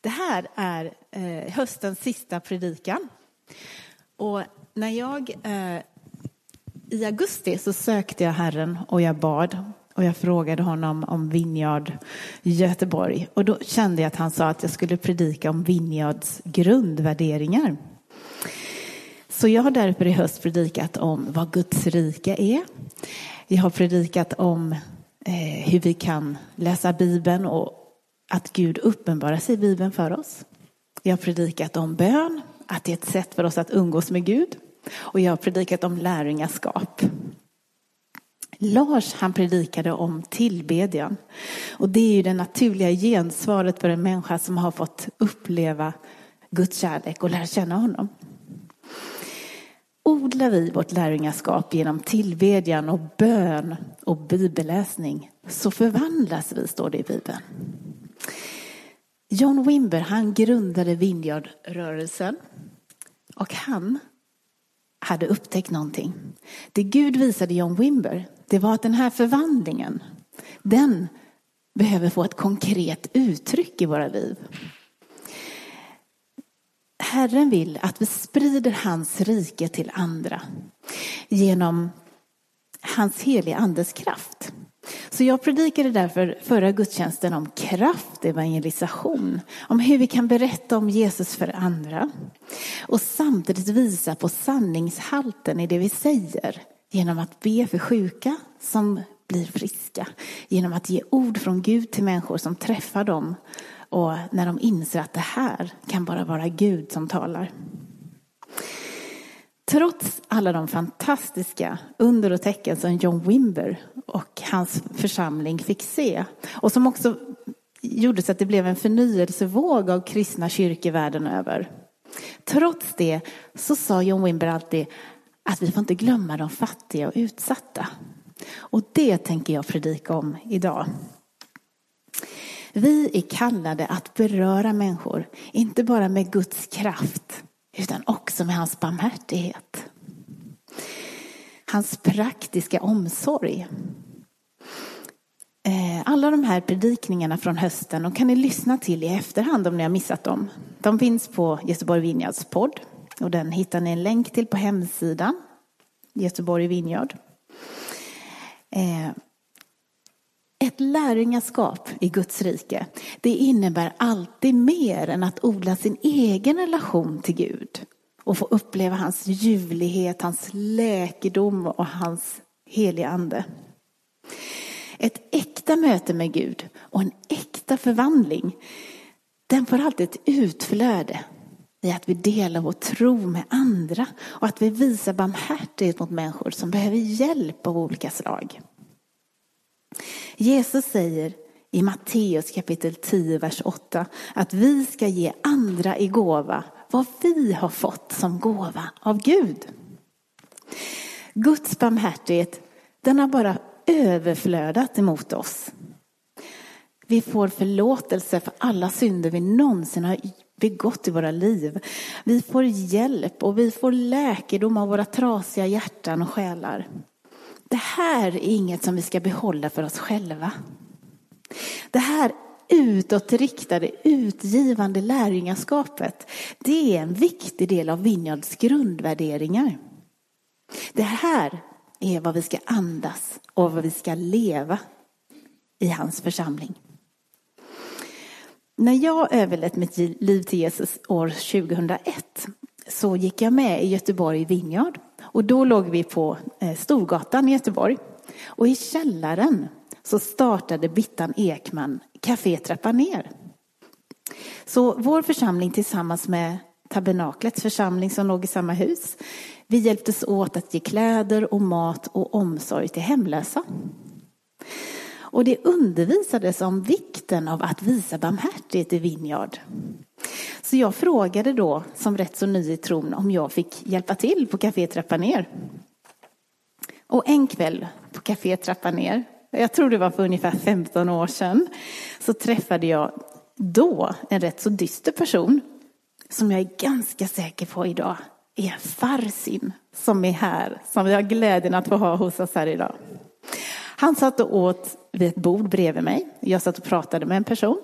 Det här är eh, höstens sista predikan. Och när jag eh, i augusti så sökte jag Herren och jag bad och jag frågade honom om Vinjard Göteborg och då kände jag att han sa att jag skulle predika om Vinjards grundvärderingar. Så jag har därför i höst predikat om vad Guds rike är. Jag har predikat om eh, hur vi kan läsa Bibeln och att Gud uppenbarar sig i Bibeln för oss. Jag har predikat om bön, att det är ett sätt för oss att umgås med Gud. Och jag har predikat om lärjungaskap. Lars han predikade om tillbedjan. Och det är ju det naturliga gensvaret för en människa som har fått uppleva Guds kärlek och lära känna honom. Odlar vi vårt lärjungaskap genom tillbedjan och bön och bibelläsning så förvandlas vi, står det i Bibeln. John Wimber han grundade Vineyardrörelsen och han hade upptäckt någonting. Det Gud visade John Wimber det var att den här förvandlingen den behöver få ett konkret uttryck i våra liv. Herren vill att vi sprider hans rike till andra genom hans heliga andes kraft. Så jag predikade därför förra gudstjänsten om kraftevangelisation. om hur vi kan berätta om Jesus för andra och samtidigt visa på sanningshalten i det vi säger genom att be för sjuka som blir friska, genom att ge ord från Gud till människor som träffar dem och när de inser att det här kan bara vara Gud som talar. Trots alla de fantastiska under och tecken som John Wimber och hans församling fick se och som också gjorde så att det blev en förnyelsevåg av kristna kyrkor världen över. Trots det så sa John Wimber alltid att vi får inte glömma de fattiga och utsatta. Och det tänker jag predika om idag. Vi är kallade att beröra människor, inte bara med Guds kraft utan också med hans barmhärtighet. Hans praktiska omsorg. Eh, alla de här predikningarna från hösten de kan ni lyssna till i efterhand om ni har missat dem. De finns på Göteborg Vinjards podd och den hittar ni en länk till på hemsidan Göteborg Vinjard. Eh, ett lärjungaskap i Guds rike, det innebär alltid mer än att odla sin egen relation till Gud och få uppleva hans ljuvlighet, hans läkedom och hans heliga ande. Ett äkta möte med Gud och en äkta förvandling, den får alltid ett utflöde i att vi delar vår tro med andra och att vi visar barmhärtighet mot människor som behöver hjälp av olika slag. Jesus säger i Matteus kapitel 10, vers 8 att vi ska ge andra i gåva vad vi har fått som gåva av Gud. Guds barmhärtighet, den har bara överflödat emot oss. Vi får förlåtelse för alla synder vi någonsin har begått i våra liv. Vi får hjälp och vi får läkedom av våra trasiga hjärtan och själar. Det här är inget som vi ska behålla för oss själva. Det här utåtriktade, utgivande lärjungaskapet, det är en viktig del av Vinjards grundvärderingar. Det här är vad vi ska andas och vad vi ska leva i hans församling. När jag överlät mitt liv till Jesus år 2001 så gick jag med i Göteborg Vinjard och då låg vi på eh, Storgatan i Göteborg. Och i källaren så startade Bittan Ekman Café Trappa ner. Så vår församling tillsammans med Tabernaklets församling som låg i samma hus, vi hjälptes åt att ge kläder och mat och omsorg till hemlösa. Och det undervisades om vikten av att visa barmhärtighet i Vinjard. Så jag frågade då, som rätt så ny i tron, om jag fick hjälpa till på Café Trappa ner. Och en kväll på Café Trappa ner, jag tror det var för ungefär 15 år sedan, så träffade jag då en rätt så dyster person som jag är ganska säker på idag är Farsin som är här, som vi har glädjen att få ha hos oss här idag. Han satt och åt vid ett bord bredvid mig. Jag satt och pratade med en person.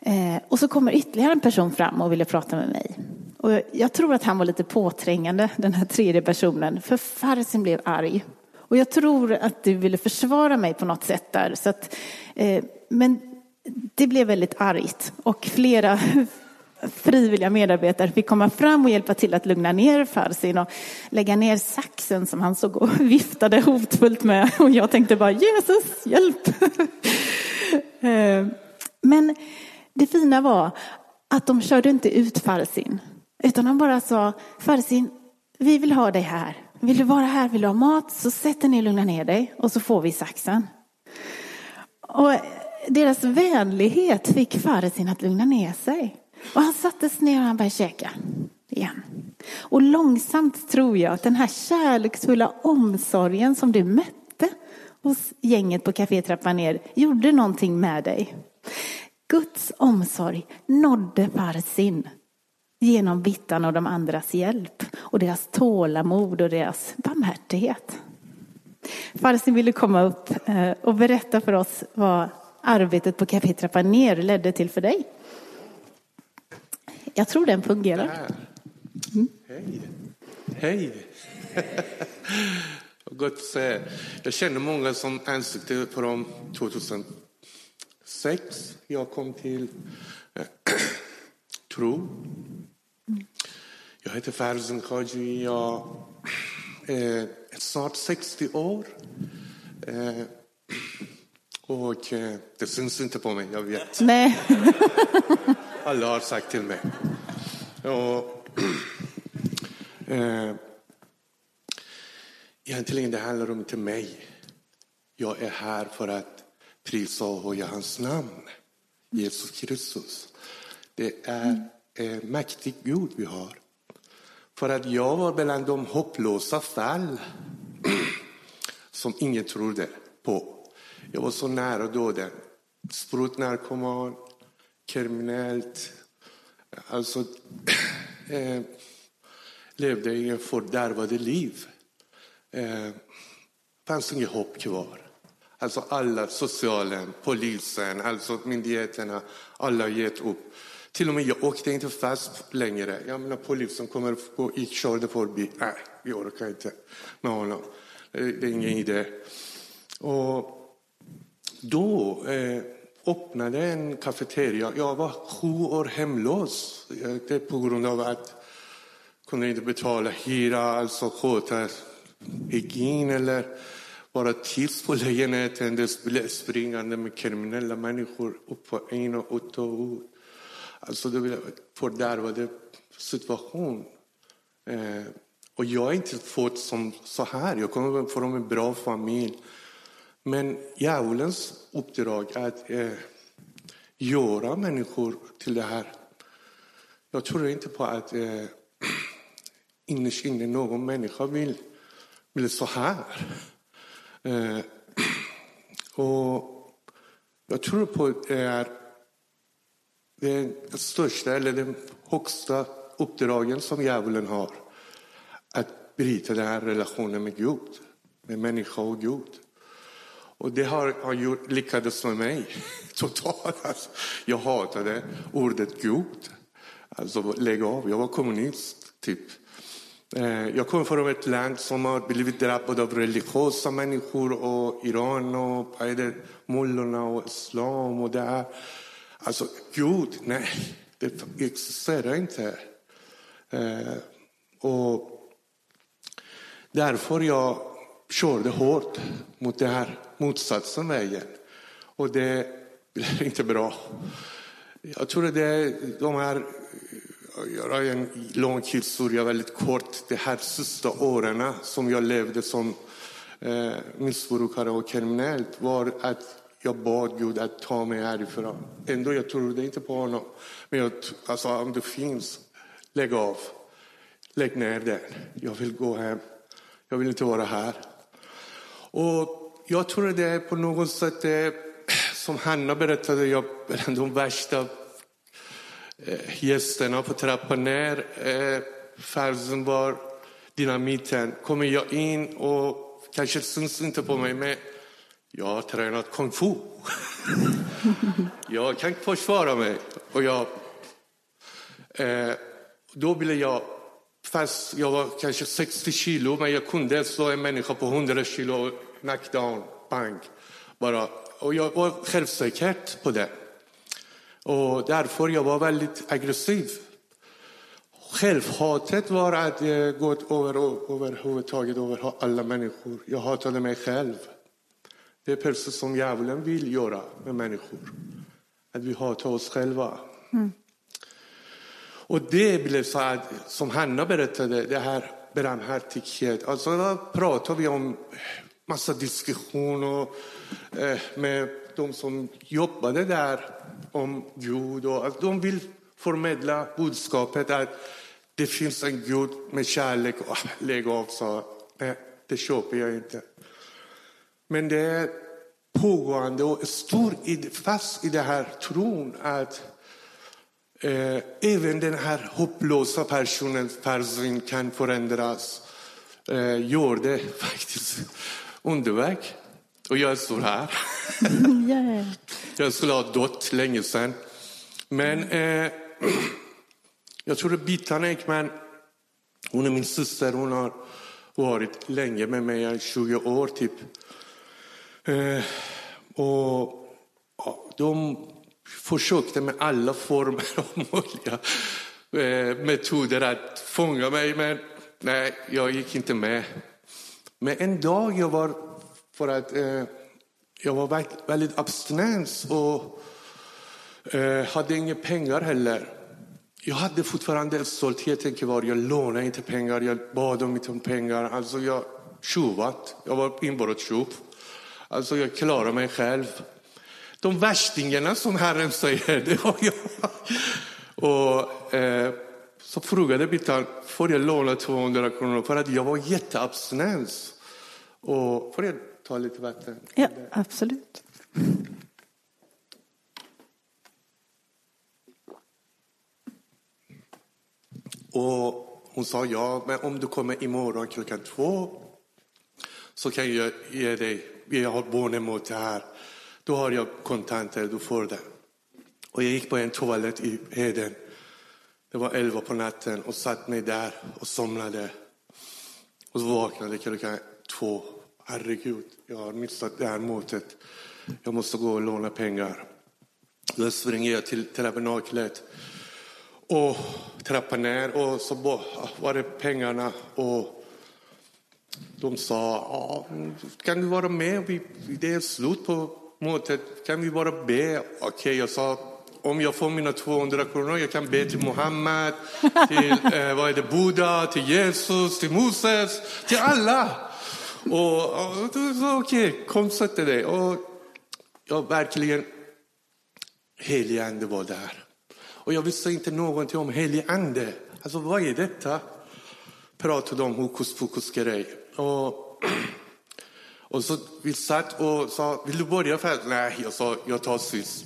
Eh, och så kommer ytterligare en person fram och ville prata med mig. Och jag tror att han var lite påträngande, den här tredje personen, för farsen blev arg. Och jag tror att du ville försvara mig på något sätt där. Så att, eh, men det blev väldigt argt och flera frivilliga medarbetare fick komma fram och hjälpa till att lugna ner Farsin och lägga ner saxen som han såg och viftade hotfullt med. Och jag tänkte bara Jesus, hjälp! Eh, men det fina var att de körde inte ut Farsin, utan han bara sa Farsin, vi vill ha dig här. Vill du vara här, vill du ha mat, så sätt dig ner och lugna ner dig och så får vi saxen. Och deras vänlighet fick Farsin att lugna ner sig. Och han sattes ner och han började käka igen. Och långsamt tror jag att den här kärleksfulla omsorgen som du mötte hos gänget på Café Trappa ner gjorde någonting med dig. Guds omsorg nådde Farsin genom Vittan och de andras hjälp och deras tålamod och deras barmhärtighet. Farsin ville komma upp eh, och berätta för oss vad arbetet på Café Trappa ner ledde till för dig. Jag tror den fungerar. Mm. Hej. Hej. Gott se. Jag känner många som ansikte på dem 2006. Jag kom till äh, tro. Jag heter Farzan Khaji. Jag är snart 60 år. Äh, och det syns inte på mig, jag vet. Nej. Alla har sagt till mig. Och, eh, egentligen det handlar om inte mig. Jag är här för att prisa och höja hans namn. Jesus Kristus. Det är en mäktig Gud vi har. För att jag var bland de hopplösa fall som ingen trodde på. Jag var så nära döden. Sprutnarkoman, kriminellt. Alltså, eh, levde i en fördärvade liv. Eh, fanns inget hopp kvar. Alltså alla, socialen, polisen, alltså myndigheterna, alla har gett upp. Till och med jag åkte inte fast längre. Jag menar polisen kommer och körde förbi. Nej, vi orkar inte med honom. Eh, det är ingen idé. Och då eh, öppnade en kafeteria. Jag var sju år hemlös. Eh, det på grund av att jag kunde inte betala hyra, alltså sköta hygien eller vara tyst på lägenheten. Det blev springande med kriminella människor upp på in och ut och ut. Alltså det blev en fördärvad situation. Eh, och jag är inte född som så här. Jag kommer från en bra familj. Men djävulens uppdrag är att eh, göra människor till det här. Jag tror inte på att eh, innerst inne någon människa vill, vill så här. Eh, och jag tror på att det är det största eller den högsta uppdragen som djävulen har. Att bryta den här relationen med Gud, med människa och Gud. Och det har, har gjort, lyckades med mig totalt. Alltså, jag hatade ordet Gud. Alltså lägg av, jag var kommunist typ. Eh, jag kommer från ett land som har blivit drabbat av religiösa människor och Iran och mullorna och islam och det här. Alltså Gud, nej, det existerar inte. Eh, och därför jag körde hårt mot det här motsatsen vägen. Och det blev inte bra. Jag tror att det är de här, göra en lång historia väldigt kort, de här sista åren som jag levde som eh, missbrukare och kriminellt var att jag bad Gud att ta mig härifrån. Ändå jag trodde inte på honom. Men jag, alltså, om det finns, lägg av. Lägg ner det. Jag vill gå hem. Jag vill inte vara här. Och jag tror det är på något sätt, det, som Hanna berättade, jag bland de värsta eh, gästerna på trappan ner. Eh, Farsen var dynamiten. Kommer jag in och kanske syns inte på mig, men Jag har tränat kung fu. jag kan försvara mig. Och jag, eh, då ville jag, fast jag var kanske 60 kilo, men jag kunde slå en människa på 100 kilo, knockdown, bang. Bara. Och jag var självsäker på det. Och därför jag var väldigt aggressiv. Självhatet var att det gått över, överhuvudtaget över alla människor. Jag hatade mig själv. Det är precis som djävulen vill göra med människor. Att vi hatar oss själva. Mm. Och det blev så att, som Hanna berättade, det här barmhärtighet. Alltså då pratar vi om massa diskussioner eh, med de som jobbade där om Gud. Och, att de vill förmedla budskapet att det finns en Gud med kärlek. Och, lägg av, sa Nej, det köper jag inte. Men det är pågående och stor fast i den här tron att eh, även den här hopplösa personens person kan förändras. Eh, gör det faktiskt underverk. Och jag står här. yeah. Jag skulle ha dött länge sedan. Men eh, jag tror att Bittan Ekman, hon är min syster, hon har varit länge med mig, i 20 år typ. Eh, och ja, de försökte med alla former av möjliga eh, metoder att fånga mig, men nej, jag gick inte med. Men en dag jag var, för att eh, jag var väldigt abstinens och eh, hade inga pengar heller. Jag hade fortfarande stoltheten kvar. Jag lånade inte pengar, jag bad om inte om pengar. Alltså jag tjuvat. Jag var inbrottstjuv. Alltså jag klarade mig själv. De värstingarna som Herren säger, det har jag. Och, eh, så frågade Bittan, får jag låna 200 kronor? För att jag var jätteabstinens. Och får jag ta lite vatten? Ja, absolut. Och hon sa ja, men om du kommer imorgon klockan två så kan jag ge dig, jag har barnemot här. Då har jag kontanter, du får det. Och jag gick på en toalett i Heden. Det var elva på natten och satt mig där och somnade. Och så vaknade klockan två. Herregud, jag har missat det här mötet. Jag måste gå och låna pengar. Då springer jag till tabernaklet och trappar ner och så var det pengarna och de sa, kan du vara med? Det är slut på mötet. Kan vi bara be? Okej, okay, jag sa, om jag får mina 200 kronor, jag kan be till Muhammed, till eh, vad är det, Buddha, till Jesus, till Moses, till alla. Och, och okej, okay, kom sätt dig. Och jag verkligen, helig ande var där. Och jag visste inte någonting om helig ande. Alltså vad är detta? Pratade om hokus pokus grej. Och, och så vi satt och sa, vill du börja först? Nej, jag sa, jag tar sist.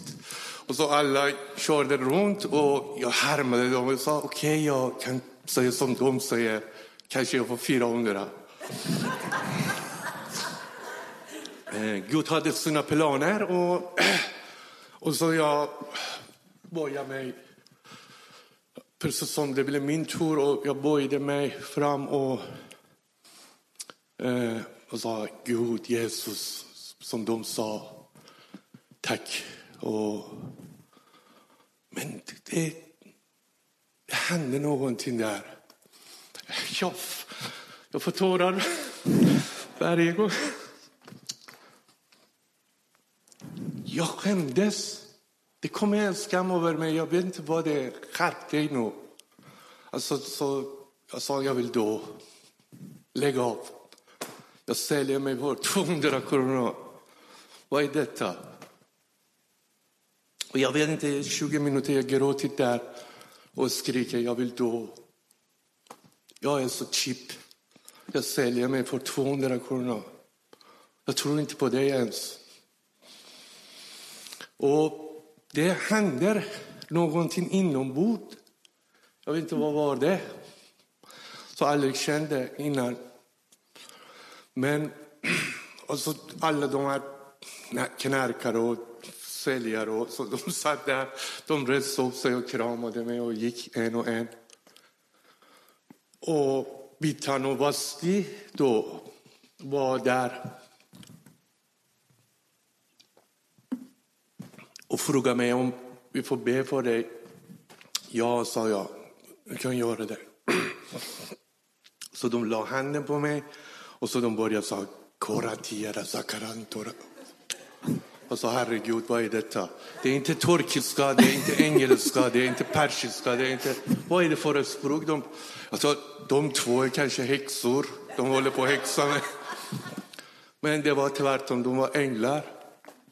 Och så alla körde runt och jag härmade dem och sa, okej, okay, jag kan säga som de säger. Kanske jag får 400. Eh, Gud hade sina planer och, och så jag böjde mig precis som det blev min tur och jag böjde mig fram och, eh, och sa Gud, Jesus, som de sa. Tack. Och, men det, det hände någonting där. Jag, jag får tårar varje gång. Jag skämdes. Det kom en skam över mig. Jag vet inte vad det är. Skärp dig nu. Alltså, så jag sa, jag vill då. Lägg av. Jag säljer mig för 200 kronor. Vad är detta? Och jag vet inte, 20 minuter jag gråtit där och skriker, jag vill dö. Jag är så cheap. Jag säljer mig för 200 kronor. Jag tror inte på det ens. Och det händer någonting inombords. Jag vet inte vad var det Så aldrig kände innan. Men och så alla de här knarkare och säljare. Och så de satt där, de reste upp sig och kramade mig och gick en och en. Och Bitano Vasti då var där och frågade mig om vi får be för dig. Ja, sa jag, vi kan göra det. Så de la handen på mig och så de började säga Koratiera Zakarantora. Och så herregud, vad är detta? Det är inte turkiska, det är inte engelska, det är inte persiska, det är inte... Vad är det för ett språk? De, alltså, de två är kanske häxor, de håller på att häxa mig. Men det var tvärtom, de var änglar.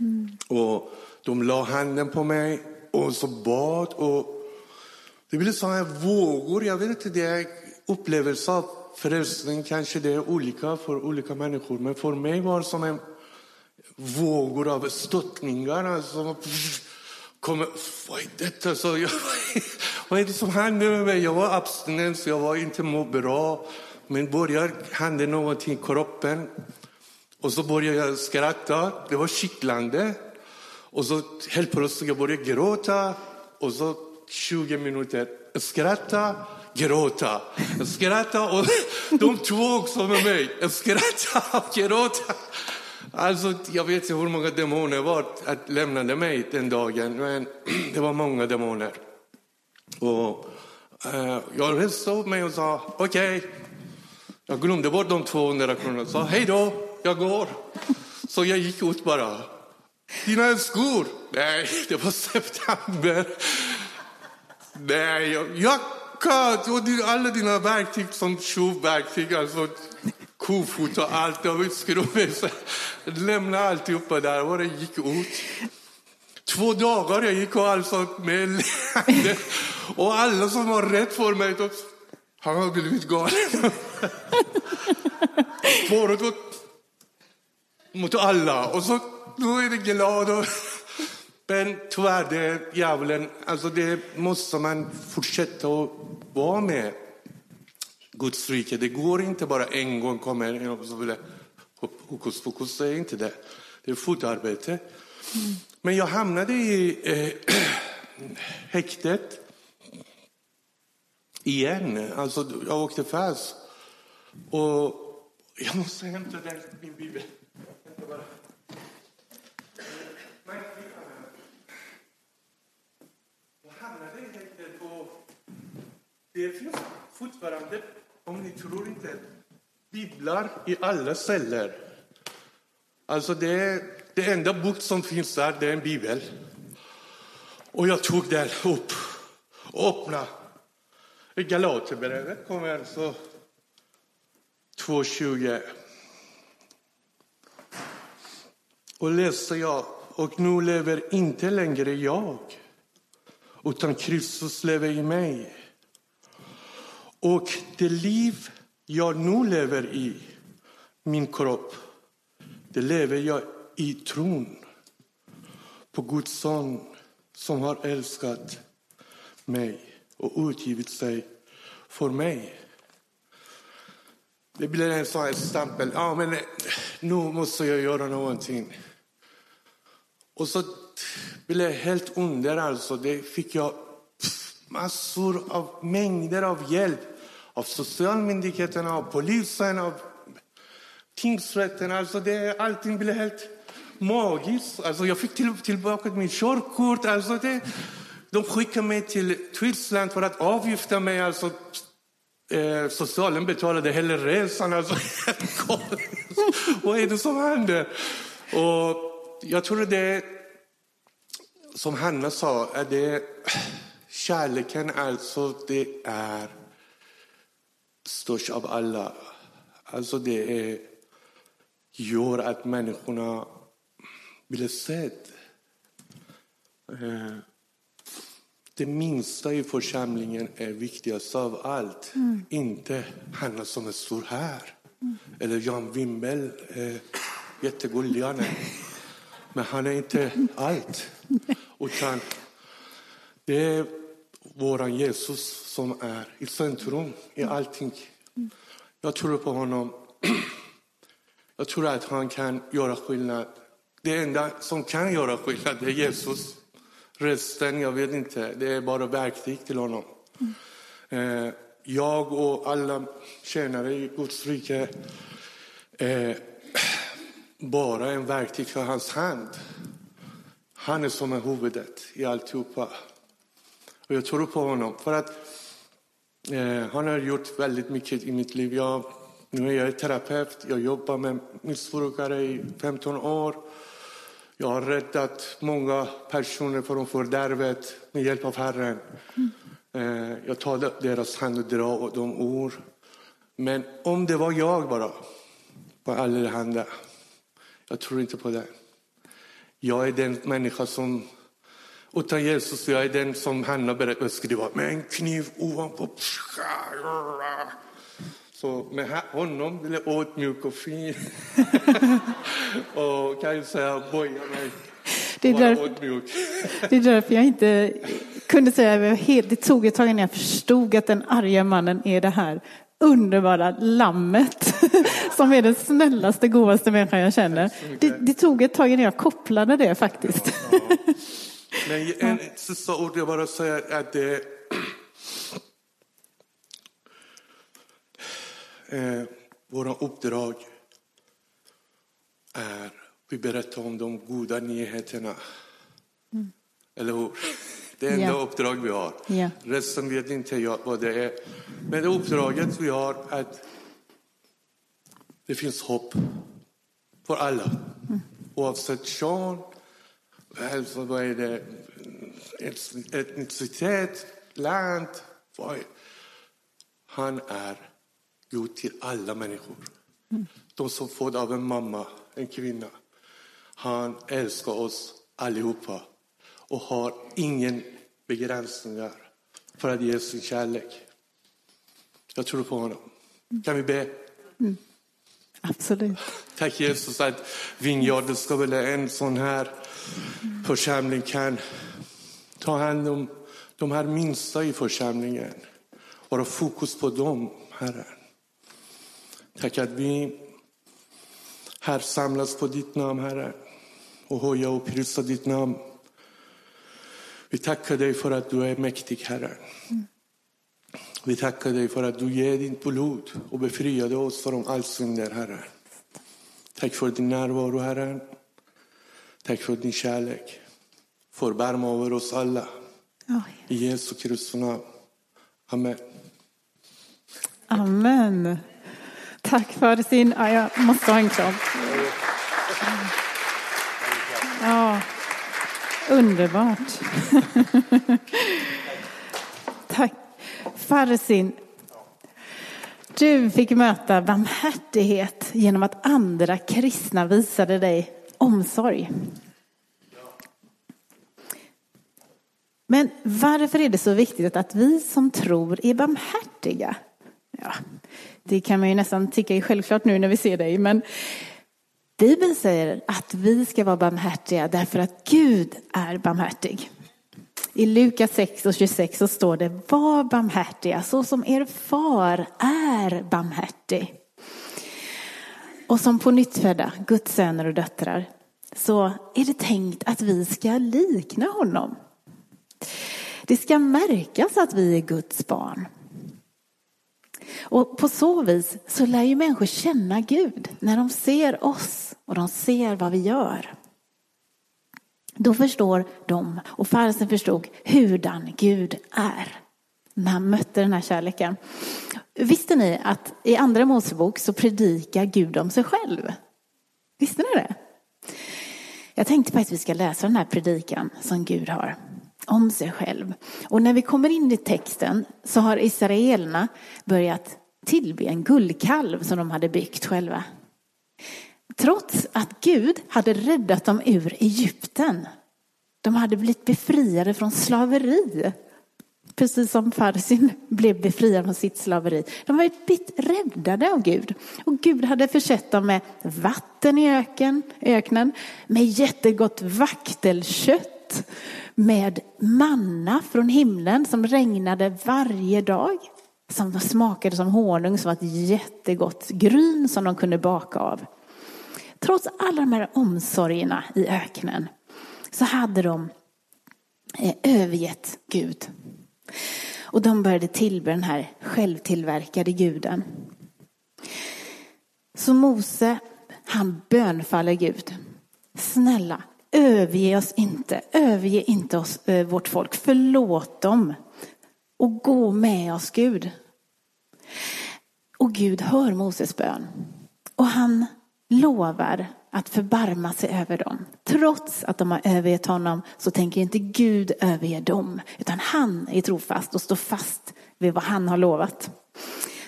Mm. Och de la handen på mig och så bad. Och det blev sådana vågor, jag vet inte, det är upplevelse av frälsning kanske det är olika för olika människor. Men för mig var det som en vågor av stöttningar. Alltså, kommer. vad är detta? Så jag, vad är det som händer med mig? Jag var abstinens, jag var inte må bra. Men börjar hända någonting i kroppen. Och så började jag skratta. Det var kittlande. Och så helt plötsligt jag började gråta. Och så 20 minuter skratta, gråta, skratta. Och de två också med mig. Skratta och gråta. Alltså, jag vet inte hur många demoner var att lämnade mig den dagen, men det var många demoner. Och eh, jag reste upp mig och sa okej. Okay. Jag glömde bort de 200 kronorna och sa hej då, jag går. Så jag gick ut bara. Dina skor? Nej, det var september. Nej, jag, jacka och alla dina verktyg som tjuvverktyg, alltså kofot och allt. Och skruv, lämna alltihopa där och jag gick ut. Två dagar jag gick och alltså med leende. Och alla som var rätt för mig, de, han har blivit galen. Förut mot alla. Och så då är det glad. Och, men tyvärr, det är djävulen. Alltså det måste man fortsätta att vara med. Guds rike. Det går inte bara en gång komma en och så vill hokus pokus. Det är inte det. Det är fotarbete. Mm. Men jag hamnade i eh, häktet igen. Alltså, jag åkte fast. Och jag måste hämta den, min bibel. Jag hamnade i häktet och det finns fortfarande om ni tror inte, biblar i alla celler. Alltså det, det enda bok som finns där, det är en bibel. Och jag tog den upp och öppnade. I Galaterbrevet kommer alltså 2.20. Och läser jag, och nu lever inte längre jag, utan Kristus lever i mig. Och det liv jag nu lever i, min kropp, det lever jag i tron på Guds son som har älskat mig och utgivit sig för mig. Det blir en sån här stämpel. Ja, men eh, nu måste jag göra någonting. Och så blev jag helt under. Alltså. Det fick jag massor av mängder av hjälp av socialmyndigheterna, av polisen, av tingsrätten. Alltså det, allting blev helt magiskt. Alltså jag fick till, tillbaka mitt körkort. Alltså det, de skickade mig till Tyskland för att avgifta mig. Alltså, eh, socialen betalade hela resan. Alltså, Vad är det som händer? Och jag tror det som Hanna sa, är det Kärleken alltså, det är störst av alla. Alltså det är, gör att människorna blir sedd. Eh, det minsta i församlingen är viktigast av allt. Mm. Inte Hanna som är stor här. Mm. Eller Jan Wimbel, eh, jättegullig han är. Men han är inte allt. Utan det är vår Jesus som är i centrum i allting. Jag tror på honom. Jag tror att han kan göra skillnad Det enda som kan göra skillnad är Jesus. Resten, jag vet inte, det är bara verktyg till honom. Mm. Jag och alla tjänare i Guds rike är bara en verktyg för hans hand. Han är som är huvudet i alltihopa. Och jag tror på honom. För att eh, han har gjort väldigt mycket i mitt liv. Jag, nu är jag terapeut. Jag jobbar med missbrukare i 15 år. Jag har räddat många personer från fördärvet med hjälp av Herren. Mm. Eh, jag tar deras hand och drar dem ord. Men om det var jag bara, på allehanda, jag tror inte på det. Jag är den människa som, utan Jesus, jag är den som Hanna berättade, skriva med en kniv ovanpå. Så med honom blir jag ödmjuk och fin. och kan ju säga boja mig. Det är, därför, det är därför jag inte kunde säga, det tog ett tag innan jag förstod att den arga mannen är det här underbara lammet som är den snällaste, godaste människan jag känner. Det, det, tog ett tag innan jag kopplade det faktiskt. Ja, ja. Men en sista ord jag bara säger att det eh, våra uppdrag är vi berättar om de goda nyheterna. Mm. Eller hur? Det är enda yeah. uppdrag vi har. Yeah. Resten vet inte jag vad det är. Men det uppdraget vi har är att det finns hopp för alla. Mm. Oavsett kön, alltså, vad är det, etnicitet, land. Han är god till alla människor. Mm. De som född av en mamma, en kvinna. Han älskar oss allihopa och har ingen begränsningar för att ge sin kärlek. Jag tror på honom. Kan vi be? Mm. Absolut. Tack Jesus att Vingården ska bli en sån här församling kan ta hand om de här minsta i församlingen. och ha fokus på dem, Herre. Tack att vi här samlas på ditt namn, Herre, och höja och prisa ditt namn. Vi tackar dig för att du är mäktig, Herre. Vi tackar dig för att du ger din blod och befriade oss från all synder, Herre. Tack för din närvaro, Herre. Tack för din kärlek. Förbarma över oss alla. I Jesu Kristi namn. Amen. Amen. Tack för sin... Ja, jag måste ha en kram. Ja, underbart. Tack. Farsin, du fick möta barmhärtighet genom att andra kristna visade dig omsorg. Men varför är det så viktigt att vi som tror är barmhärtiga? Ja, det kan man ju nästan tycka är självklart nu när vi ser dig, men Bibeln säger att vi ska vara barmhärtiga därför att Gud är barmhärtig. I Lukas 6 och 26 så står det var barmhärtiga så som er far är barmhärtig. Och som på nyttfödda, Guds söner och döttrar, så är det tänkt att vi ska likna honom. Det ska märkas att vi är Guds barn. Och på så vis så lär ju människor känna Gud när de ser oss och de ser vad vi gör. Då förstår de, och farsen förstod, hurdan Gud är. När han mötte den här kärleken. Visste ni att i andra Mosebok så predikar Gud om sig själv? Visste ni det? Jag tänkte faktiskt att vi ska läsa den här predikan som Gud har om sig själv. Och när vi kommer in i texten så har israelerna börjat tillbe en guldkalv som de hade byggt själva. Trots att Gud hade räddat dem ur Egypten. De hade blivit befriade från slaveri. Precis som Farsin blev befriad från sitt slaveri. De var blivit räddade av Gud. Och Gud hade försett dem med vatten i öken, öknen, med jättegott vaktelkött, med manna från himlen som regnade varje dag. Som smakade som honung, som var ett jättegott gryn som de kunde baka av. Trots alla de här omsorgerna i öknen så hade de eh, övergett Gud. Och de började tillbe den här självtillverkade guden. Så Mose, han bönfaller Gud. Snälla, överge oss inte, överge inte oss, eh, vårt folk, förlåt dem och gå med oss Gud. Och Gud hör Moses bön. Och han lovar att förbarma sig över dem. Trots att de har övergett honom så tänker inte Gud överge dem. Utan han är trofast och står fast vid vad han har lovat.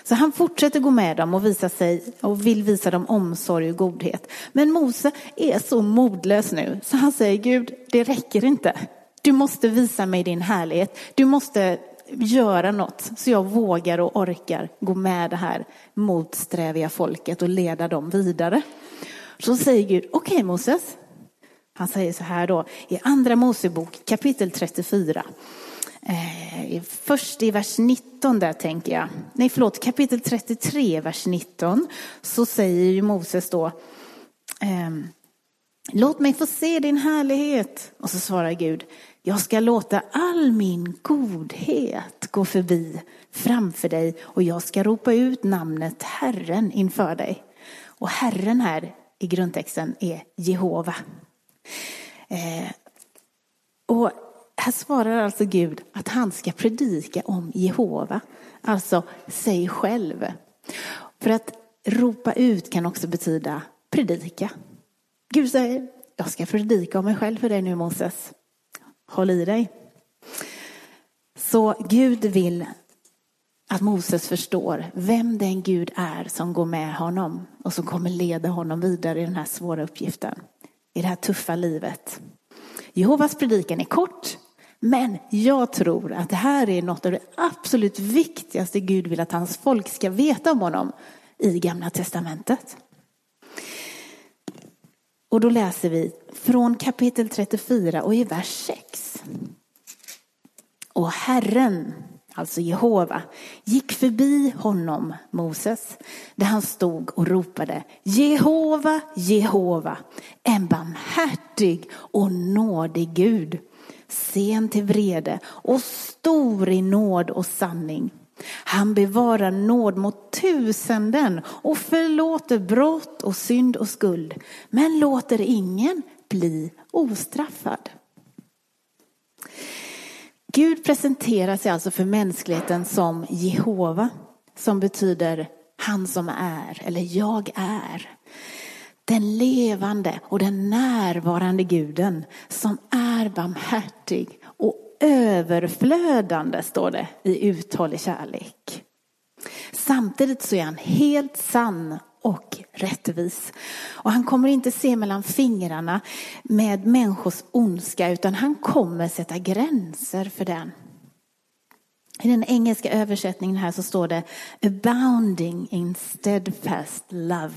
Så han fortsätter gå med dem och, visa sig, och vill visa dem omsorg och godhet. Men Mose är så modlös nu så han säger Gud, det räcker inte. Du måste visa mig din härlighet. Du måste göra något så jag vågar och orkar gå med det här motsträviga folket och leda dem vidare. Så säger Gud, okej okay, Moses. Han säger så här då i andra Mosebok kapitel 34. Eh, först i vers 19 där tänker jag. Nej förlåt, kapitel 33 vers 19. Så säger ju Moses då. Eh, Låt mig få se din härlighet. Och så svarar Gud. Jag ska låta all min godhet gå förbi framför dig och jag ska ropa ut namnet Herren inför dig. Och Herren här i grundtexten är Jehova. Eh, och här svarar alltså Gud att han ska predika om Jehova, alltså sig själv. För att ropa ut kan också betyda predika. Gud säger, jag ska predika om mig själv för dig nu Moses. Håll i dig. Så Gud vill att Moses förstår vem den Gud är som går med honom och som kommer leda honom vidare i den här svåra uppgiften, i det här tuffa livet. Jehovas predikan är kort, men jag tror att det här är något av det absolut viktigaste Gud vill att hans folk ska veta om honom i Gamla Testamentet. Och då läser vi från kapitel 34 och i vers 6. Och Herren, alltså Jehova, gick förbi honom, Moses, där han stod och ropade Jehova, Jehova, en barmhärtig och nådig Gud, sen till vrede och stor i nåd och sanning han bevarar nåd mot tusenden och förlåter brott och synd och skuld, men låter ingen bli ostraffad. Gud presenterar sig alltså för mänskligheten som Jehova, som betyder han som är, eller jag är. Den levande och den närvarande guden som är barmhärtig och överflödande, står det, i uthållig kärlek. Samtidigt så är han helt sann och rättvis. Och han kommer inte se mellan fingrarna med människors ondska utan han kommer sätta gränser för den. I den engelska översättningen här så står det abounding in steadfast love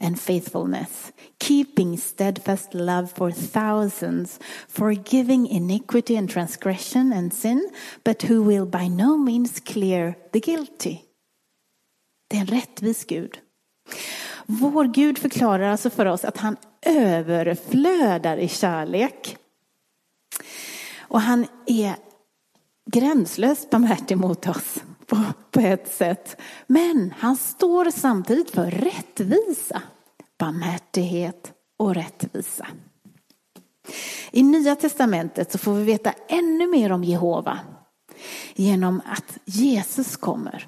and faithfulness, keeping steadfast love for thousands, forgiving iniquity and transgression and sin, but who will by no means clear the guilty. Det är en rättvis Gud. Vår Gud förklarar alltså för oss att han överflödar i kärlek. Och han är gränslöst barmhärtig mot oss på, på ett sätt. Men han står samtidigt för rättvisa, barmhärtighet och rättvisa. I Nya Testamentet så får vi veta ännu mer om Jehova genom att Jesus kommer.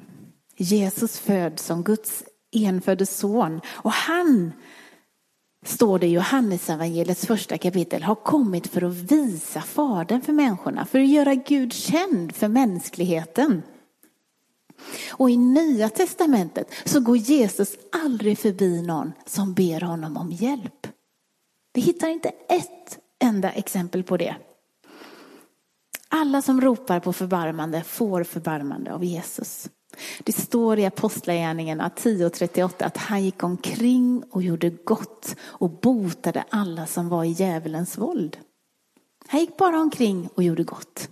Jesus föds som Guds enfödde son och han står det i Johannes evangeliets första kapitel, har kommit för att visa Fadern för människorna, för att göra Gud känd för mänskligheten. Och i Nya Testamentet så går Jesus aldrig förbi någon som ber honom om hjälp. Vi hittar inte ett enda exempel på det. Alla som ropar på förbarmande får förbarmande av Jesus. Det står i Apostlagärningarna 10.38 att han gick omkring och gjorde gott och botade alla som var i djävulens våld. Han gick bara omkring och gjorde gott.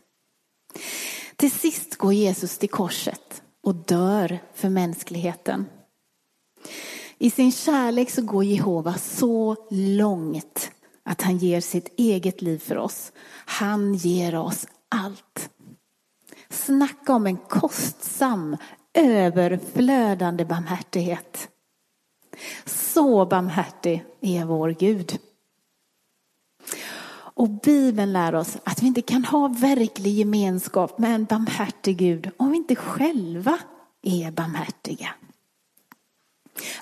Till sist går Jesus till korset och dör för mänskligheten. I sin kärlek så går Jehova så långt att han ger sitt eget liv för oss. Han ger oss allt. Snacka om en kostsam, överflödande barmhärtighet. Så barmhärtig är vår Gud. Och Bibeln lär oss att vi inte kan ha verklig gemenskap med en barmhärtig Gud om vi inte själva är barmhärtiga.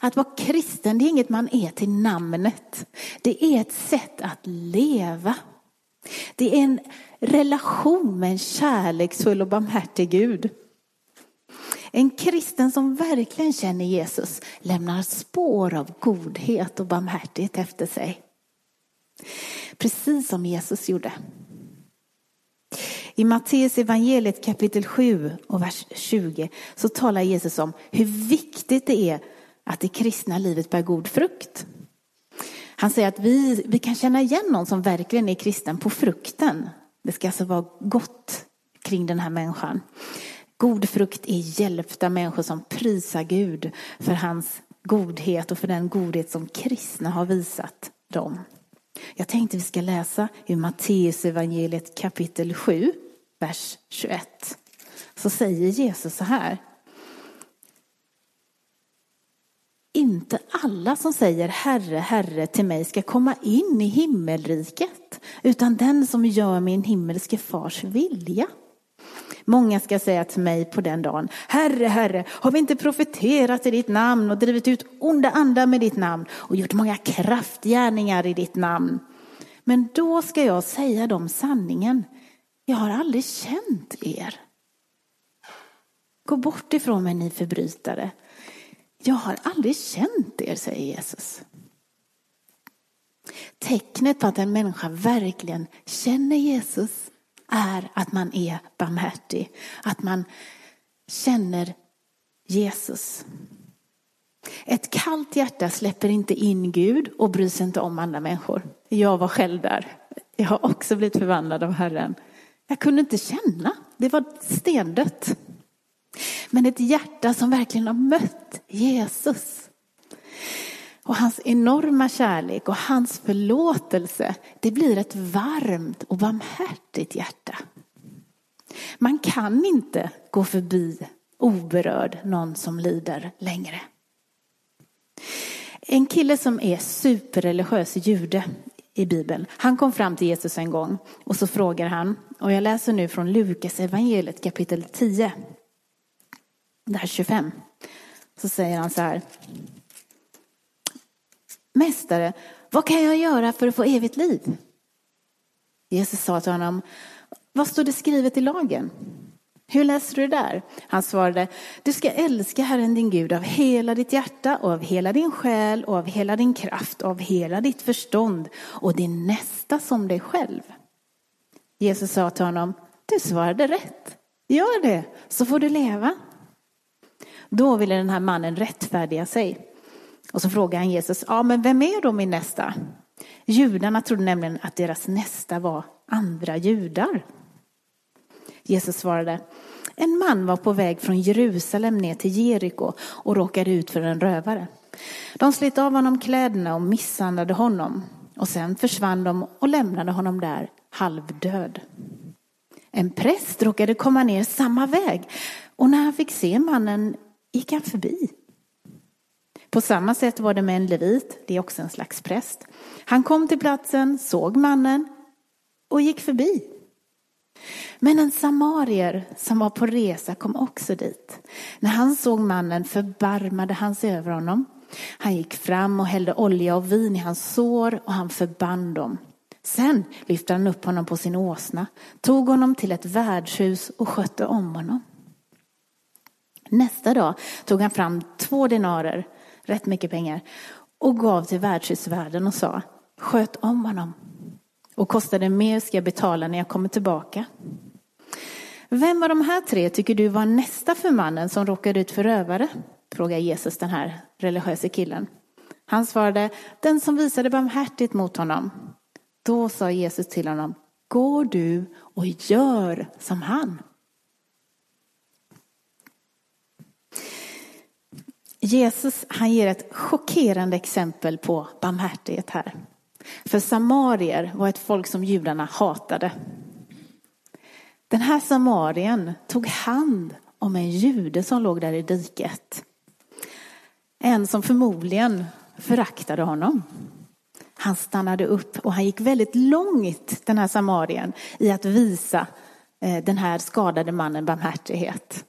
Att vara kristen det är inget man är till namnet. Det är ett sätt att leva. Det är en relation med en kärleksfull och barmhärtig Gud. En kristen som verkligen känner Jesus lämnar spår av godhet och barmhärtighet efter sig. Precis som Jesus gjorde. I Matteus evangeliet kapitel 7 och vers 20 så talar Jesus om hur viktigt det är att det kristna livet bär god frukt. Han säger att vi, vi kan känna igen någon som verkligen är kristen på frukten. Det ska alltså vara gott kring den här människan. God frukt är hjälpta människor som prisar Gud för hans godhet och för den godhet som kristna har visat dem. Jag tänkte vi ska läsa ur Matteus evangeliet kapitel 7, vers 21. Så säger Jesus så här. Inte alla som säger Herre, Herre till mig ska komma in i himmelriket, utan den som gör min himmelske fars vilja. Många ska säga till mig på den dagen, Herre, Herre, har vi inte profeterat i ditt namn och drivit ut onda andar med ditt namn och gjort många kraftgärningar i ditt namn? Men då ska jag säga dem sanningen, jag har aldrig känt er. Gå bort ifrån mig ni förbrytare. Jag har aldrig känt er, säger Jesus. Tecknet på att en människa verkligen känner Jesus är att man är barmhärtig, att man känner Jesus. Ett kallt hjärta släpper inte in Gud och bryr sig inte om andra människor. Jag var själv där. Jag har också blivit förvandlad av Herren. Jag kunde inte känna. Det var stendött. Men ett hjärta som verkligen har mött Jesus. Och hans enorma kärlek och hans förlåtelse, det blir ett varmt och barmhärtigt hjärta. Man kan inte gå förbi oberörd någon som lider längre. En kille som är superreligiös jude i Bibeln, han kom fram till Jesus en gång och så frågar han, och jag läser nu från Lukas evangeliet kapitel 10, Vers 25. Så säger han så här. Mästare, vad kan jag göra för att få evigt liv? Jesus sa till honom, vad står det skrivet i lagen? Hur läser du det där? Han svarade, du ska älska Herren din Gud av hela ditt hjärta och av hela din själ och av hela din kraft och av hela ditt förstånd och din nästa som dig själv. Jesus sa till honom, du svarade rätt. Gör det, så får du leva. Då ville den här mannen rättfärdiga sig. Och så frågade han Jesus, ja men vem är då min nästa? Judarna trodde nämligen att deras nästa var andra judar. Jesus svarade, en man var på väg från Jerusalem ner till Jeriko och råkade ut för en rövare. De slet av honom kläderna och misshandlade honom och sen försvann de och lämnade honom där halvdöd. En präst råkade komma ner samma väg och när han fick se mannen gick han förbi. På samma sätt var det med en levit, det är också en slags präst. Han kom till platsen, såg mannen och gick förbi. Men en samarier som var på resa kom också dit. När han såg mannen förbarmade han sig över honom. Han gick fram och hällde olja och vin i hans sår och han förband dem. Sen lyfte han upp honom på sin åsna, tog honom till ett värdshus och skötte om honom. Nästa dag tog han fram två denarer, rätt mycket pengar, och gav till värdshusvärden och sa, sköt om honom. Och kostade mer ska jag betala när jag kommer tillbaka. Vem av de här tre tycker du var nästa för mannen som råkade ut för rövare? Frågar Jesus den här religiösa killen. Han svarade, den som visade barmhärtigt mot honom. Då sa Jesus till honom, gå du och gör som han. Jesus han ger ett chockerande exempel på barmhärtighet här. För samarier var ett folk som judarna hatade. Den här samarien tog hand om en jude som låg där i diket. En som förmodligen föraktade honom. Han stannade upp och han gick väldigt långt, den här samarien, i att visa eh, den här skadade mannen barmhärtighet.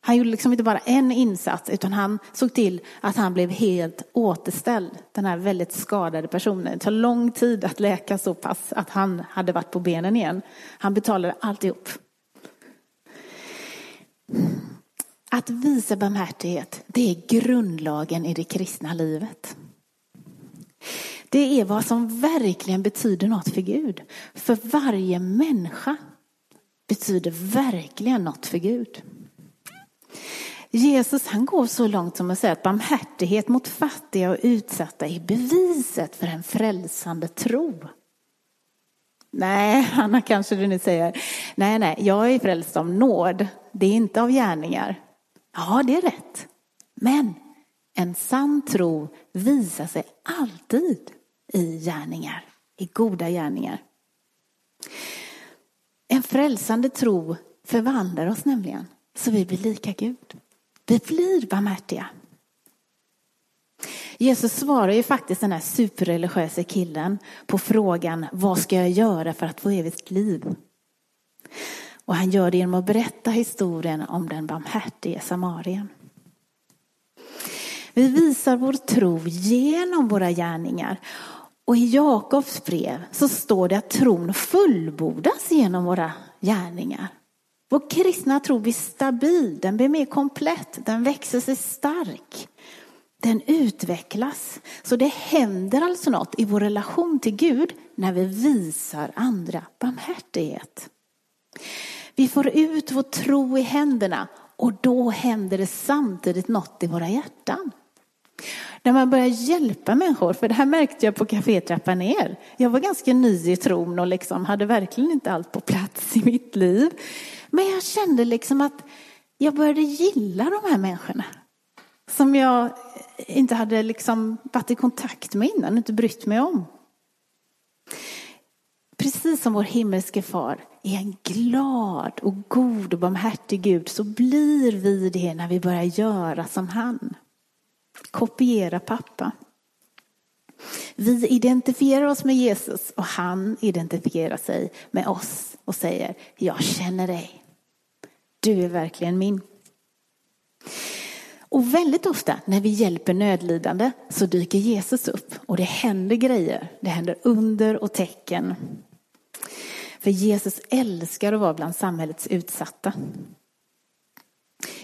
Han gjorde liksom inte bara en insats utan han såg till att han blev helt återställd. Den här väldigt skadade personen. Det tar lång tid att läka så pass att han hade varit på benen igen. Han betalade alltihop. Att visa barmhärtighet, det är grundlagen i det kristna livet. Det är vad som verkligen betyder något för Gud. För varje människa betyder verkligen något för Gud. Jesus han går så långt som att säga att barmhärtighet mot fattiga och utsatta är beviset för en frälsande tro. Nej, Anna kanske du nu säger. Nej, nej, jag är frälst av nåd. Det är inte av gärningar. Ja, det är rätt. Men en sann tro visar sig alltid i gärningar, i goda gärningar. En frälsande tro förvandlar oss nämligen så vi blir lika Gud. Vi blir barmhärtiga. Jesus svarar ju faktiskt den här superreligiösa killen på frågan vad ska jag göra för att få evigt liv? Och han gör det genom att berätta historien om den barmhärtige samarien. Vi visar vår tro genom våra gärningar. Och i Jakobs brev så står det att tron fullbordas genom våra gärningar. Vår kristna tro blir stabil, den blir mer komplett, den växer sig stark. Den utvecklas. Så det händer alltså något i vår relation till Gud när vi visar andra barmhärtighet. Vi får ut vår tro i händerna och då händer det samtidigt något i våra hjärtan. När man börjar hjälpa människor, för det här märkte jag på kafétrappan ner. Jag var ganska ny i tron och liksom hade verkligen inte allt på plats i mitt liv. Men jag kände liksom att jag började gilla de här människorna. Som jag inte hade liksom varit i kontakt med innan, inte brytt mig om. Precis som vår himmelske far är en glad och god och barmhärtig Gud så blir vi det när vi börjar göra som han. Kopiera pappa. Vi identifierar oss med Jesus och han identifierar sig med oss och säger jag känner dig. Du är verkligen min. Och väldigt ofta när vi hjälper nödlidande så dyker Jesus upp och det händer grejer. Det händer under och tecken. För Jesus älskar att vara bland samhällets utsatta.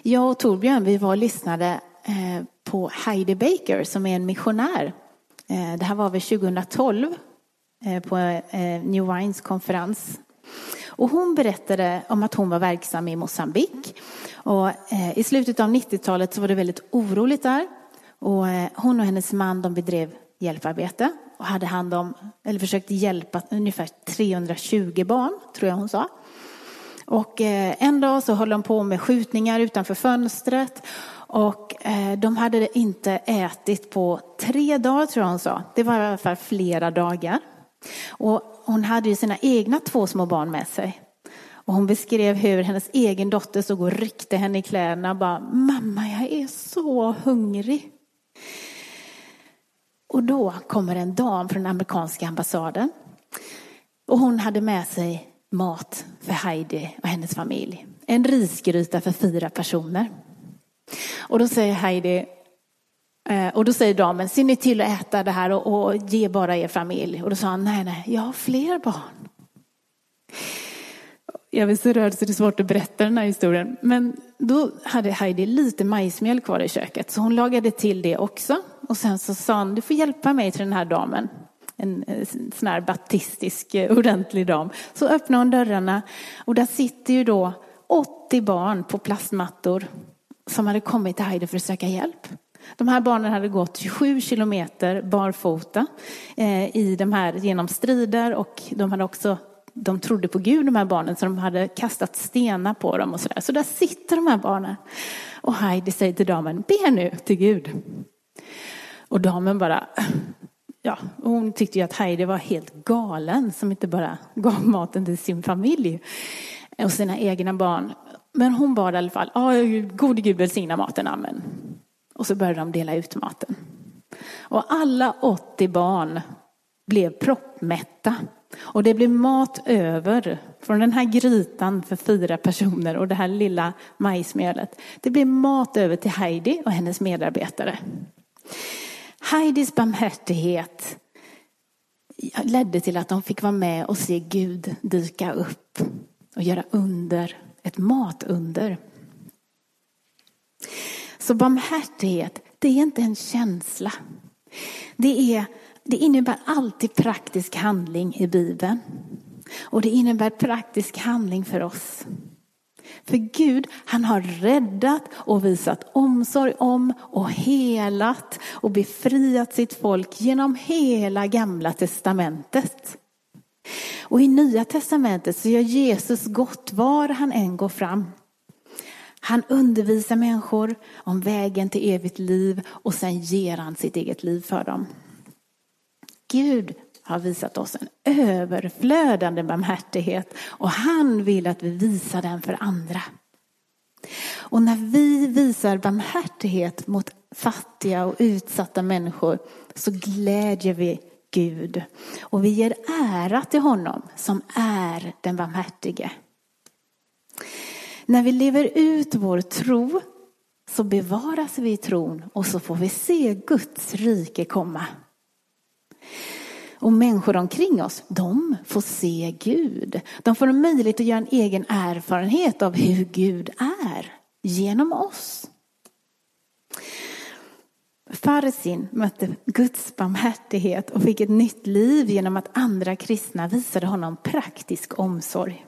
Jag och Torbjörn vi var och lyssnade eh, på Heidi Baker som är en missionär. Eh, det här var väl 2012 eh, på New Wines konferens. Och hon berättade om att hon var verksam i Mosambik. Och eh, I slutet av 90-talet så var det väldigt oroligt där. Och eh, hon och hennes man de bedrev hjälparbete och hade hand om, eller försökte hjälpa ungefär 320 barn, tror jag hon sa. Och eh, en dag så höll de på med skjutningar utanför fönstret och de hade inte ätit på tre dagar tror jag hon sa. Det var i alla fall flera dagar. Och hon hade ju sina egna två små barn med sig. Och hon beskrev hur hennes egen dotter stod och ryckte henne i kläderna och bara Mamma, jag är så hungrig. Och då kommer en dam från amerikanska ambassaden. Och hon hade med sig mat för Heidi och hennes familj. En risgryta för fyra personer. Och då säger Heidi, Eh, och då säger damen, se ni till att äta det här och, och ge bara er familj. Och då sa han, nej, nej, jag har fler barn. Jag blir så rörd så det är svårt att berätta den här historien. Men då hade Heidi lite majsmjöl kvar i köket, så hon lagade till det också. Och sen så sa han, du får hjälpa mig till den här damen. En, eh, en sån här baptistisk eh, ordentlig dam. Så öppnade hon dörrarna och där sitter ju då 80 barn på plastmattor som hade kommit till Heidi för att söka hjälp. De här barnen hade gått 27 kilometer barfota eh, i de här, genom strider och de hade också de trodde på Gud, de här barnen, så de hade kastat stenar på dem och sådär. Så där sitter de här barnen. Och Heidi säger till damen, be nu till Gud. Och damen bara, ja, hon tyckte ju att Heidi var helt galen som inte bara gav maten till sin familj och sina egna barn. Men hon bad i alla fall, gode Gud välsigna maten, amen. Och så började de dela ut maten. Och alla 80 barn blev proppmätta. Och det blev mat över från den här grytan för fyra personer och det här lilla majsmjölet. Det blev mat över till Heidi och hennes medarbetare. Heidis barmhärtighet ledde till att de fick vara med och se Gud dyka upp och göra under, ett matunder. Så barmhärtighet, det är inte en känsla. Det, är, det innebär alltid praktisk handling i Bibeln. Och det innebär praktisk handling för oss. För Gud, han har räddat och visat omsorg om och helat och befriat sitt folk genom hela gamla testamentet. Och i nya testamentet så gör Jesus gott var han än går fram. Han undervisar människor om vägen till evigt liv och sen ger han sitt eget liv för dem. Gud har visat oss en överflödande barmhärtighet och han vill att vi visar den för andra. Och när vi visar barmhärtighet mot fattiga och utsatta människor så glädjer vi Gud och vi ger ära till honom som är den barmhärtige. När vi lever ut vår tro så bevaras vi i tron och så får vi se Guds rike komma. Och människor omkring oss, de får se Gud. De får en möjlighet att göra en egen erfarenhet av hur Gud är genom oss. Farsin mötte Guds barmhärtighet och fick ett nytt liv genom att andra kristna visade honom praktisk omsorg.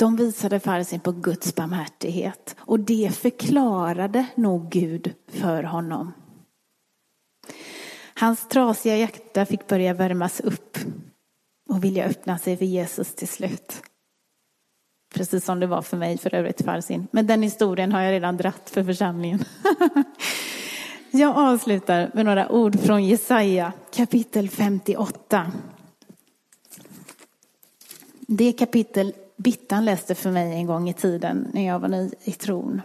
De visade Farsin på Guds barmhärtighet och det förklarade nog Gud för honom. Hans trasiga hjärta fick börja värmas upp och vilja öppna sig för Jesus till slut. Precis som det var för mig för övrigt Farsin. Men den historien har jag redan dratt för församlingen. Jag avslutar med några ord från Jesaja kapitel 58. Det kapitel Bittan läste för mig en gång i tiden när jag var ny i tron.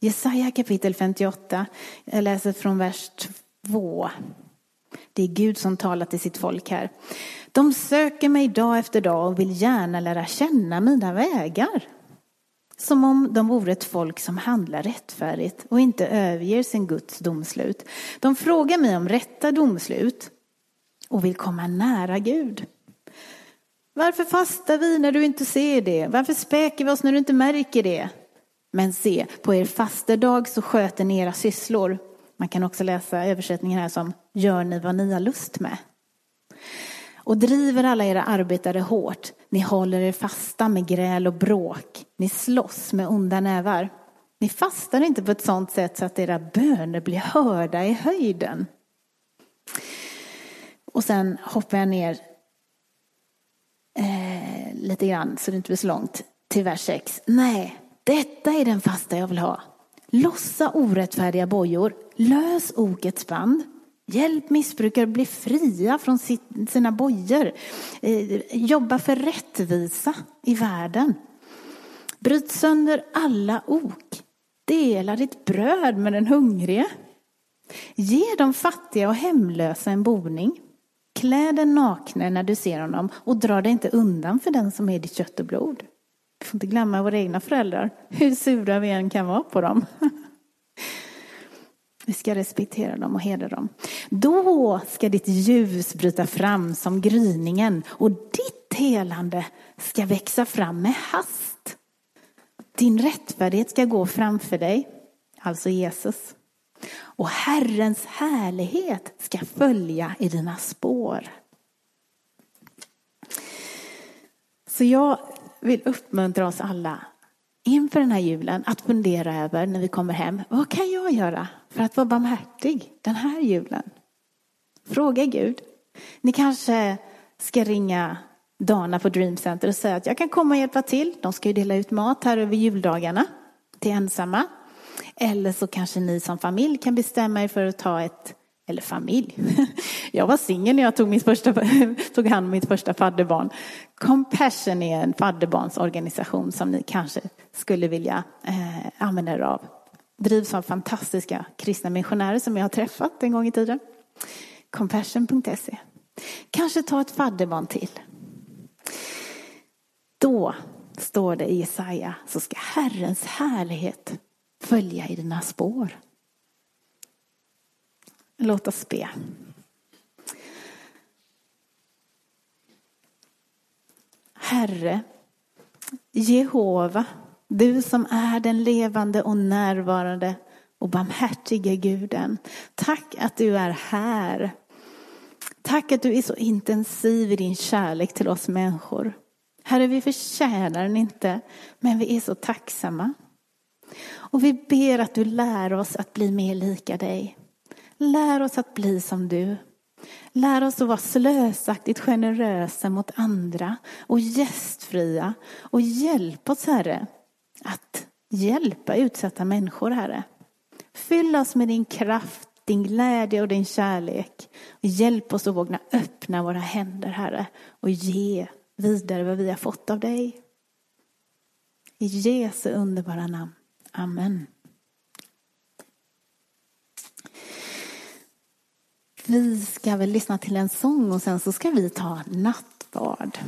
Jesaja kapitel 58, jag läser från vers 2. Det är Gud som talar till sitt folk här. De söker mig dag efter dag och vill gärna lära känna mina vägar. Som om de vore ett folk som handlar rättfärdigt och inte överger sin Guds domslut. De frågar mig om rätta domslut och vill komma nära Gud. Varför fastar vi när du inte ser det? Varför späker vi oss när du inte märker det? Men se, på er fastedag så sköter ni era sysslor. Man kan också läsa översättningen här som gör ni vad ni har lust med. Och driver alla era arbetare hårt. Ni håller er fasta med gräl och bråk. Ni slåss med onda nävar. Ni fastar inte på ett sådant sätt så att era böner blir hörda i höjden. Och sen hoppar jag ner eh, lite grann så det inte blir så långt till vers 6. Nej, detta är den fasta jag vill ha. Lossa orättfärdiga bojor, lös okets band. Hjälp missbrukare bli fria från sina bojor. Eh, jobba för rättvisa i världen. Bryt sönder alla ok. Dela ditt bröd med den hungrige. Ge de fattiga och hemlösa en boning. Klä den nakne när du ser honom och dra dig inte undan för den som är ditt kött och blod. Vi får inte glömma våra egna föräldrar, hur sura vi än kan vara på dem. Vi ska respektera dem och hedra dem. Då ska ditt ljus bryta fram som gryningen och ditt helande ska växa fram med hast. Din rättfärdighet ska gå framför dig, alltså Jesus. Och Herrens härlighet ska följa i dina spår. Så jag vill uppmuntra oss alla inför den här julen att fundera över när vi kommer hem. Vad kan jag göra för att vara barmhärtig den här julen? Fråga Gud. Ni kanske ska ringa Dana på Dream Center och säga att jag kan komma och hjälpa till. De ska ju dela ut mat här över juldagarna till ensamma. Eller så kanske ni som familj kan bestämma er för att ta ett, eller familj. Jag var singel när jag tog, min första, tog hand om mitt första fadderbarn. Compassion är en fadderbarnsorganisation som ni kanske skulle vilja eh, använda er av. Drivs av fantastiska kristna missionärer som jag har träffat en gång i tiden. Compassion.se. Kanske ta ett fadderbarn till. Då står det i Jesaja så ska Herrens härlighet följa i dina spår. Låt oss be. Herre, Jehova, du som är den levande och närvarande och barmhärtige guden. Tack att du är här. Tack att du är så intensiv i din kärlek till oss människor. Herre, vi förtjänar den inte, men vi är så tacksamma. Och vi ber att du lär oss att bli mer lika dig. Lär oss att bli som du. Lär oss att vara slösaktigt generösa mot andra och gästfria. Och hjälp oss, Herre, att hjälpa utsatta människor, Herre. Fyll oss med din kraft, din glädje och din kärlek. Hjälp oss att våga öppna våra händer, Herre, och ge vidare vad vi har fått av dig. I Jesu underbara namn. Amen. Vi ska väl lyssna till en sång och sen så ska vi ta nattvard.